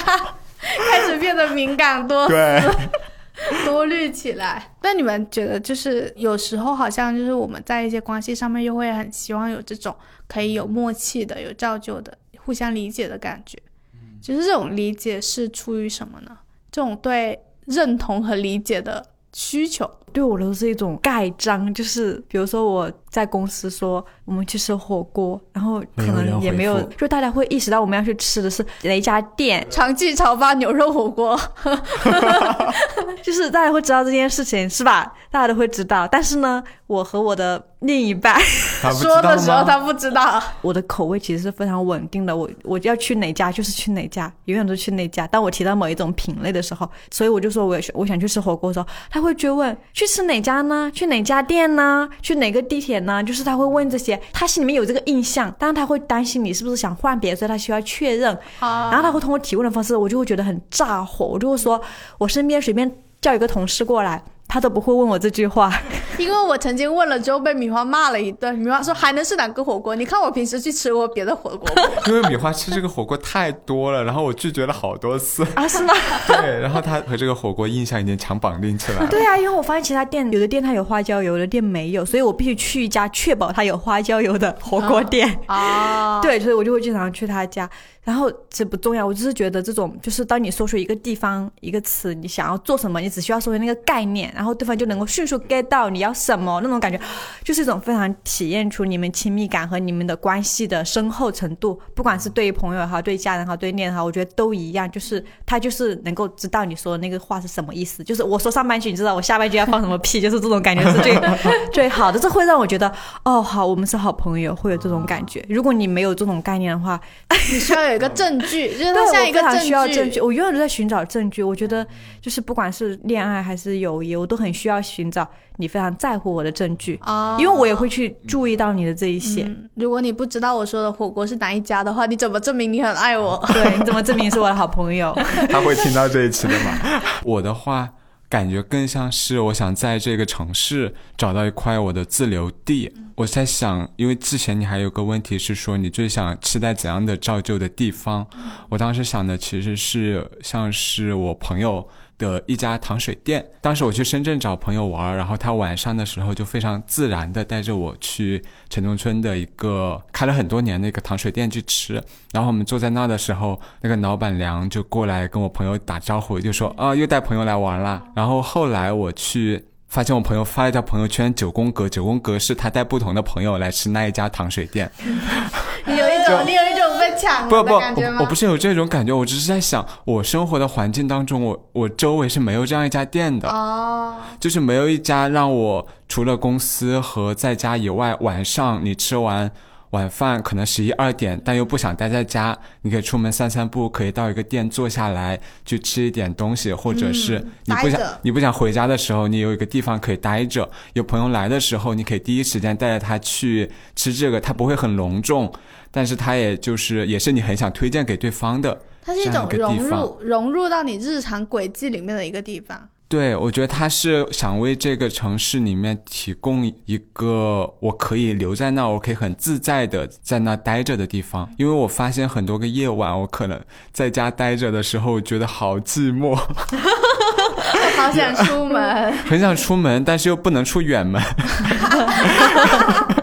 开始变得敏感多对，多虑起来。那你们觉得，就是有时候好像就是我们在一些关系上面，又会很希望有这种可以有默契的、有造就的、互相理解的感觉。就是这种理解是出于什么呢？这种对认同和理解的需求。对我都是一种盖章，就是比如说我在公司说我们去吃火锅，然后可能也没有就大家会意识到我们要去吃的是哪一家店，长记炒发牛肉火锅，就是大家会知道这件事情是吧？大家都会知道。但是呢，我和我的另一半，说？的时候他不知道。我的口味其实是非常稳定的。我我要去哪家就是去哪家，永远都去哪家。当我提到某一种品类的时候，所以我就说我我想去吃火锅的时候，他会追问去吃哪家呢？去哪家店呢？去哪个地铁呢？就是他会问这些，他心里面有这个印象，但是他会担心你是不是想换别的，所以他需要确认。然后他会通过提问的方式，我就会觉得很炸火，我就会说，我身边随便叫一个同事过来，他都不会问我这句话。因为我曾经问了之后被米花骂了一顿，米花说还能是哪个火锅？你看我平时去吃过别的火锅，因为米花吃这个火锅太多了，然后我拒绝了好多次。啊，是吗？对，然后他和这个火锅印象已经强绑定起来了。对啊，因为我发现其他店有的店它有花椒油，有的店没有，所以我必须去一家确保它有花椒油的火锅店。啊，对，所以我就会经常去他家。然后这不重要，我只是觉得这种就是当你说出一个地方一个词，你想要做什么，你只需要说出那个概念，然后对方就能够迅速 get 到你要什么那种感觉，就是一种非常体验出你们亲密感和你们的关系的深厚程度。不管是对于朋友也好，对家人好，对恋人好，我觉得都一样，就是他就是能够知道你说的那个话是什么意思。就是我说上半句，你知道我下半句要放什么屁，就是这种感觉是最 最好的。这会让我觉得，哦，好，我们是好朋友，会有这种感觉。如果你没有这种概念的话，你需要有一个证据，就是对，它像一个我非常需要证证据，我永远都在寻找证据。我觉得就是不管是恋爱还是友谊，我都很需要寻找你非常在乎我的证据，啊因为我也会去注意到你的这一些。嗯如果你不知道我说的火锅是哪一家的话，你怎么证明你很爱我？对，你怎么证明你是我的好朋友？他会听到这一期的吗？我的话，感觉更像是我想在这个城市找到一块我的自留地。我在想，因为之前你还有个问题是说你最想期待怎样的照旧的地方，我当时想的其实是像是我朋友。的一家糖水店，当时我去深圳找朋友玩，然后他晚上的时候就非常自然的带着我去城中村的一个开了很多年的一个糖水店去吃，然后我们坐在那的时候，那个老板娘就过来跟我朋友打招呼，就说啊又带朋友来玩啦。然后后来我去发现我朋友发了一条朋友圈，九宫格，九宫格是他带不同的朋友来吃那一家糖水店。有一种，你有一种不不？我我不是有这种感觉，我只是在想，我生活的环境当中，我我周围是没有这样一家店的。哦，就是没有一家让我除了公司和在家以外，晚上你吃完晚饭可能十一二点，但又不想待在家，你可以出门散散步，可以到一个店坐下来去吃一点东西，或者是你不想、你不想回家的时候，你有一个地方可以待着。有朋友来的时候，你可以第一时间带着他去吃这个，他不会很隆重，但是他也就是也是你很想推荐给对方的。它是一种融入融入到你日常轨迹里面的一个地方。对，我觉得他是想为这个城市里面提供一个我可以留在那，我可以很自在的在那待着的地方。因为我发现很多个夜晚，我可能在家待着的时候，觉得好寂寞，我 好想出门，很想出门，但是又不能出远门。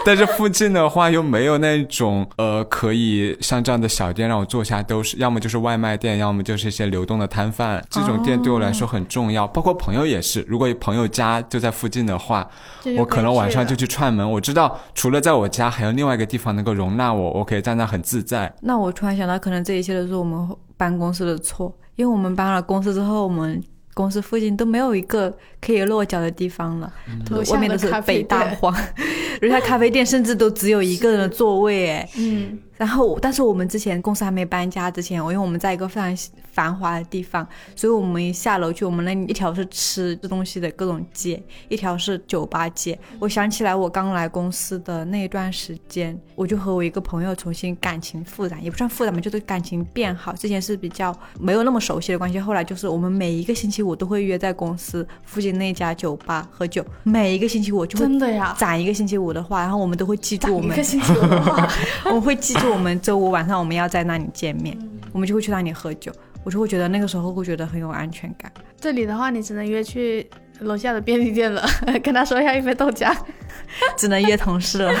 但是附近的话又没有那种呃，可以像这样的小店让我坐下，都是要么就是外卖店，要么就是一些流动的摊贩。这种店对我来说很重要，包括朋友也是。如果朋友家就在附近的话，我可能晚上就去去串门。我知道除了在我家，还有另外一个地方能够容纳我，我可以在那很自在。那我突然想到，可能这一切都是我们办公室的错，因为我们搬了公司之后，我们公司附近都没有一个可以落脚的地方了，都下外面都是北大荒，人家咖啡店甚至都只有一个人的座位，哎，嗯，然后，但是我们之前公司还没搬家之前，我因为我们在一个非常繁华的地方，所以我们一下楼去，我们那一条是吃东西的各种街，一条是酒吧街。我想起来，我刚来公司的那一段时间，我就和我一个朋友重新感情复燃，也不算复燃吧，就是感情变好。之前是比较没有那么熟悉的关系，后来就是我们每一个星期五都会约在公司附近那家酒吧喝酒，每一个星期我就会真的呀。攒一个星期五的话，然后我们都会记住我们一个星期五的话，我们会记住我们周五晚上我们要在那里见面，我们就会去那里喝酒，我就会觉得那个时候会觉得很有安全感。这里的话，你只能约去楼下的便利店了，跟他说要一杯豆浆。只能约同事了。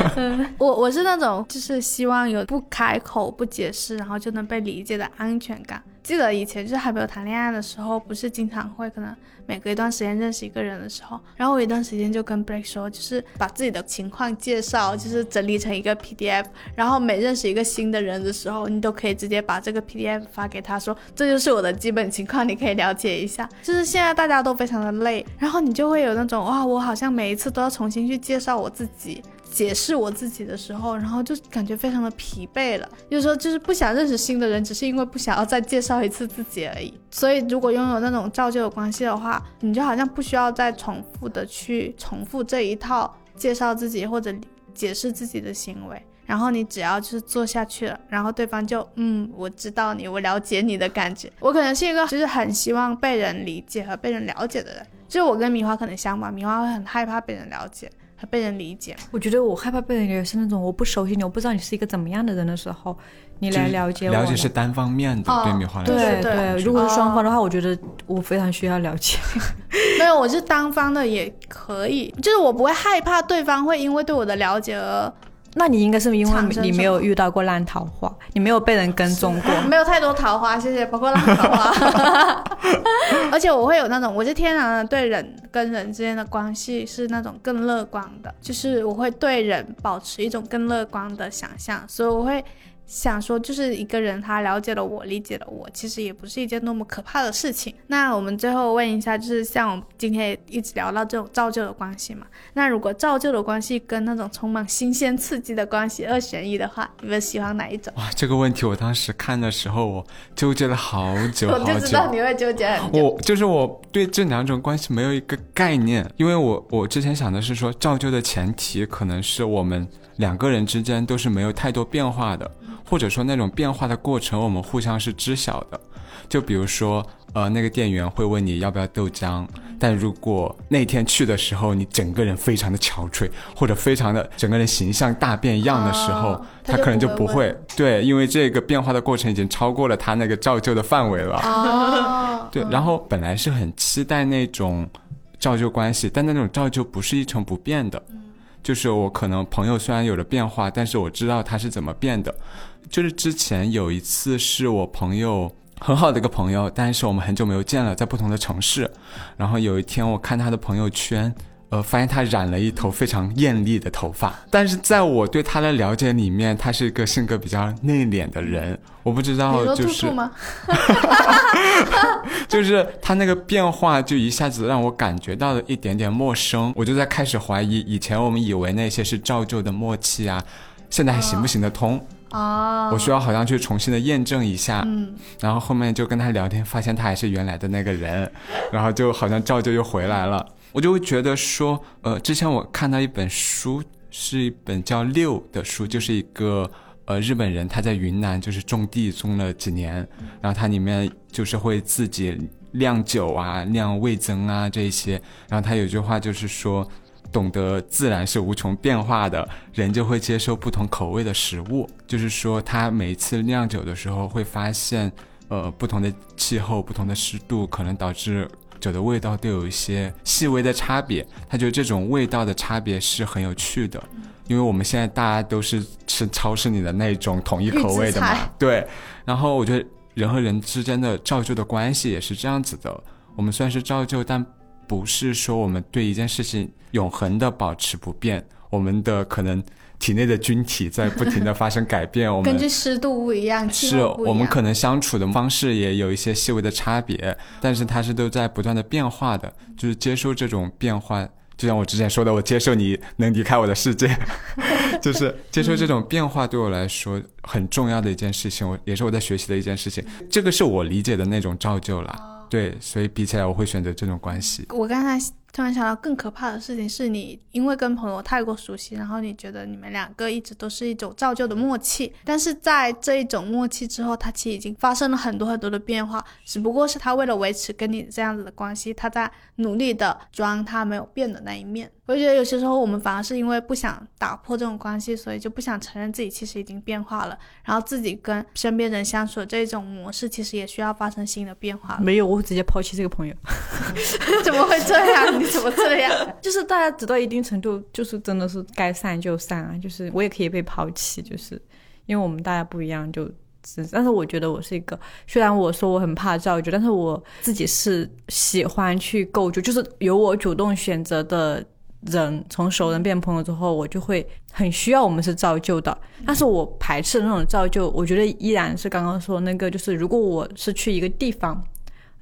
我我是那种就是希望有不开口不解释，然后就能被理解的安全感。记得以前就是还没有谈恋爱的时候，不是经常会可能每隔一段时间认识一个人的时候，然后我一段时间就跟 brake 说，就是把自己的情况介绍，就是整理成一个 PDF，然后每认识一个新的人的时候，你都可以直接把这个 PDF 发给他说，这就是我的基本情况，你可以了解一下。就是现在大家都非常的累，然后你就会有那种哇，我好像每一次都要重新去介绍我自己。解释我自己的时候，然后就感觉非常的疲惫了。有时候就是不想认识新的人，只是因为不想要再介绍一次自己而已。所以如果拥有那种照旧的关系的话，你就好像不需要再重复的去重复这一套介绍自己或者解释自己的行为。然后你只要就是做下去了，然后对方就嗯，我知道你，我了解你的感觉。我可能是一个就是很希望被人理解和被人了解的人，就我跟米花可能相反，米花会很害怕被人了解和被人理解。我觉得我害怕被人理解是那种我不熟悉你，我不知道你是一个怎么样的人的时候，你来了解我。了解是单方面的，哦对米花来说。对对如果是双方的话，我觉得我非常需要了解。没有，我是单方的也可以，就是我不会害怕对方会因为对我的了解而那你应该是因为你没有遇到过烂桃花，你没有被人跟踪过。没有太多桃花，谢谢，包括烂桃花。而且我会有那种，我是天然的对人跟人之间的关系是那种更乐观的，就是我会对人保持一种更乐观的想象，所以我会。想说，就是一个人他了解了我，理解了我，其实也不是一件多么可怕的事情。那我们最后问一下，就是像我们今天也一直聊到这种造就的关系嘛，那如果造就的关系跟那种充满新鲜刺激的关系二选一的话，你们喜欢哪一种？哇，这个问题我当时看的时候，我纠结了好久好我。就知道你会纠结很久。我就是我对这两种关系没有一个概念，因为我我之前想的是说，造就的前提可能是我们两个人之间都是没有太多变化的，或者说那种变化的过程我们互相是知晓的。就比如说，呃，那个店员会问你要不要豆浆，但如果那天去的时候你整个人非常的憔悴，或者非常的整个人形象大变样的时候，哦他可能就不不会会对，因为这个变化的过程已经超过了他那个照旧的范围了。哦，对，然后本来是很期待那种照旧关系，但那种照旧不是一成不变的。就是我可能朋友虽然有了变化，但是我知道他是怎么变的。就是之前有一次是我朋友很好的一个朋友，但是我们很久没有见了，在不同的城市。然后有一天我看他的朋友圈。呃，发现他染了一头非常艳丽的头发，但是在我对他的了解里面，他是一个性格比较内敛的人。我不知道，就是兔兔吗？就是他那个变化，就一下子让我感觉到了一点点陌生。我就在开始怀疑，以前我们以为那些是照旧的默契啊，现在还行不行得通？哦，我需要好像去重新的验证一下。嗯，然后后面就跟他聊天，发现他还是原来的那个人，然后就好像照旧又回来了。我就会觉得说，呃，之前我看到一本书，是一本叫《六》的书，就是一个呃日本人他在云南就是种地种了几年，然后他里面就是会自己酿酒啊、酿味增啊这些，然后他有句话就是说。懂得自然是无穷变化的，人就会接受不同口味的食物。就是说，他每次酿酒的时候会发现，呃，不同的气候、不同的湿度，可能导致酒的味道都有一些细微的差别。他觉得这种味道的差别是很有趣的，因为我们现在大家都是吃超市里的那种统一口味的嘛。对，然后我觉得人和人之间的照旧的关系也是这样子的。我们虽然是照旧，但不是说我们对一件事情永恒的保持不变，我们的可能体内的菌体在不停的发生改变，我们根据湿度不一样，是。我们可能相处的方式也有一些细微的差别，但是它是都在不断的变化的，就是接受这种变化。就像我之前说的，我接受你能离开我的世界，就是接受这种变化对我来说很重要的一件事情，我也是我在学习的一件事情。这个是我理解的那种照旧啦。对，所以比起来，我会选择这种关系。我刚才突然想到，更可怕的事情是你因为跟朋友太过熟悉，然后你觉得你们两个一直都是一种造就的默契，但是在这一种默契之后，他其实已经发生了很多很多的变化，只不过是他为了维持跟你这样子的关系，他在努力的装他没有变的那一面。我觉得有些时候我们反而是因为不想打破这种关系，所以就不想承认自己其实已经变化了，然后自己跟身边人相处的这种模式，其实也需要发生新的变化。没有，我会直接抛弃这个朋友。怎么会这样？你怎么这样？就是大家直到一定程度，就是真的是该散就散啊。就是我也可以被抛弃，就是因为我们大家不一样，就只但是我觉得我是一个，虽然我说我很怕造就，但是我自己是喜欢去构筑，就是由我主动选择的人，从熟人变朋友之后，我就会很需要我们是造就的。但是我排斥那种造就，我觉得依然是刚刚说那个，就是如果我是去一个地方。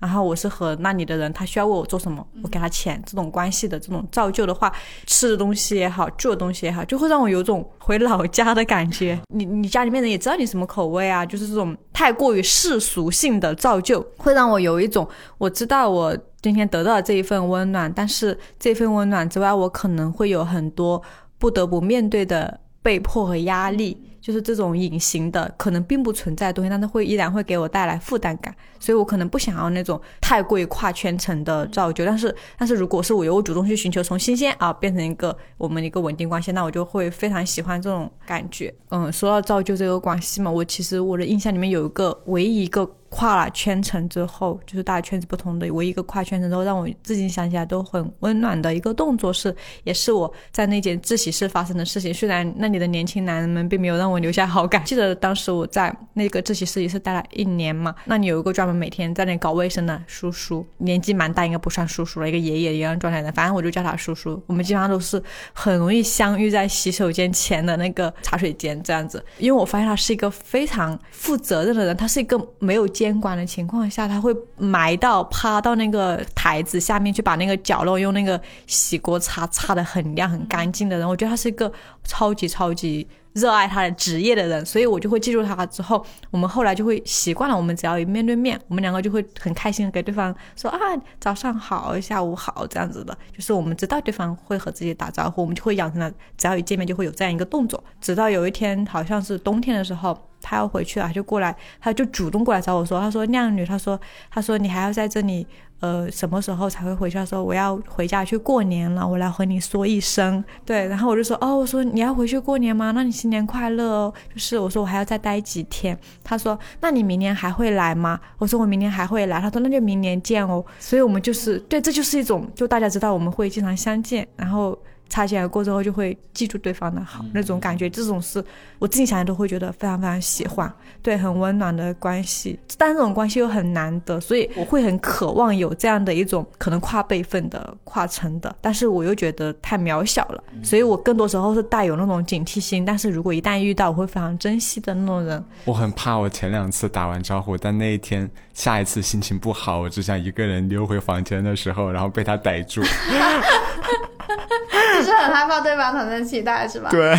然后我是和那里的人，他需要为我做什么，我给他钱，这种关系的这种造就的话，吃的东西也好，住的东西也好，就会让我有种回老家的感觉。你你家里面人也知道你什么口味啊，就是这种太过于世俗性的造就，会让我有一种我知道我今天得到了这一份温暖，但是这份温暖之外，我可能会有很多不得不面对的被迫和压力。就是这种隐形的，可能并不存在的东西，但是会依然会给我带来负担感，所以我可能不想要那种太过于跨圈层的造就。但是，但是如果是我由我主动去寻求从新鲜啊变成一个我们一个稳定关系，那我就会非常喜欢这种感觉。嗯，说到造就这个关系嘛，我其实我的印象里面有一个唯一一个跨了圈层之后，就是大家圈子不同的，我一个跨圈层之后，让我自己想起来都很温暖的一个动作是，也是我在那间自习室发生的事情。虽然那里的年轻男人们并没有让我留下好感，记得当时我在那个自习室也是待了一年嘛，那里有一个专门每天在那搞卫生的叔叔，年纪蛮大，应该不算叔叔了，一个爷爷一样状态的，反正我就叫他叔叔。我们基本上都是很容易相遇在洗手间前的那个茶水间这样子，因为我发现他是一个非常负责任的人，他是一个没有 监管的情况下，他会埋到趴到那个台子下面去，把那个角落用那个洗锅擦擦的很亮很干净的人。我觉得他是一个超级超级热爱他的职业的人，所以我就会记住他。之后我们后来就会习惯了，我们只要一面对面，我们两个就会很开心的给对方说啊早上好，下午好这样子的，就是我们知道对方会和自己打招呼，我们就会养成了只要一见面就会有这样一个动作。直到有一天好像是冬天的时候。他要回去了，就过来，他就主动过来找我说：“他说靓女，他说，他说你还要在这里，呃，什么时候才会回去？他说我要回家去过年了，我来和你说一声。对，然后我就说，哦，我说你要回去过年吗？那你新年快乐哦。就是我说我还要再待几天。他说，那你明年还会来吗？我说我明年还会来。他说那就明年见哦。所以我们就是对，这就是一种，就大家知道我们会经常相见，然后。擦肩而过之后就会记住对方的好，那种感觉，这种是我自己想想都会觉得非常非常喜欢，对，很温暖的关系。但这种关系又很难得，所以我会很渴望有这样的一种可能跨辈分的、跨层的，但是我又觉得太渺小了，所以我更多时候是带有那种警惕心。但是如果一旦遇到，我会非常珍惜的那种人。我很怕我前两次打完招呼，但那一天下一次心情不好，我只想一个人溜回房间的时候，然后被他逮住。就是很害怕对方产生期待，是吧？对。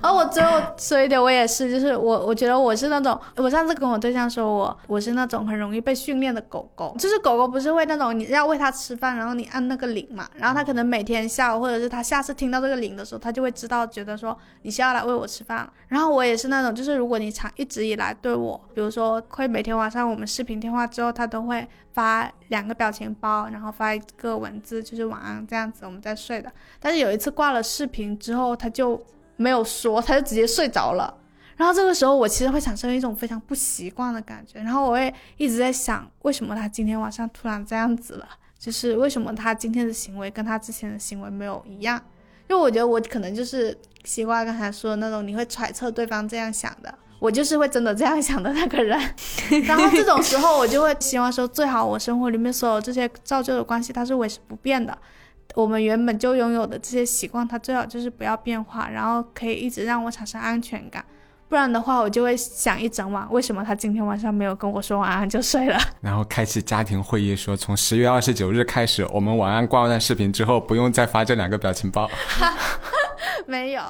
然后我最后说一点，我也是，就是我我觉得我是那种，我上次跟我对象说我我是那种很容易被训练的狗狗，就是狗狗不是会那种你要喂它吃饭，然后你按那个铃嘛，然后它可能每天下午或者是它下次听到这个铃的时候，它就会知道，觉得说你是要来喂我吃饭了。然后我也是那种，就是如果你长一直以来对我，比如说会每天晚上我们视频电话话之后，他都会。发两个表情包，然后发一个文字，就是晚安这样子，我们在睡的。但是有一次挂了视频之后，他就没有说，他就直接睡着了。然后这个时候，我其实会产生一种非常不习惯的感觉。然后我会一直在想，为什么他今天晚上突然这样子了？就是为什么他今天的行为跟他之前的行为没有一样？因为我觉得我可能就是习惯刚才说的那种，你会揣测对方这样想的。我就是会真的这样想的那个人，然后这种时候我就会希望说，最好我生活里面所有这些造就的关系它是维持不变的，我们原本就拥有的这些习惯，它最好就是不要变化，然后可以一直让我产生安全感，不然的话我就会想一整晚，为什么他今天晚上没有跟我说晚安就睡了，然后开启家庭会议说，从十月二十九日开始，我们晚安挂断视频之后，不用再发这两个表情包，没有。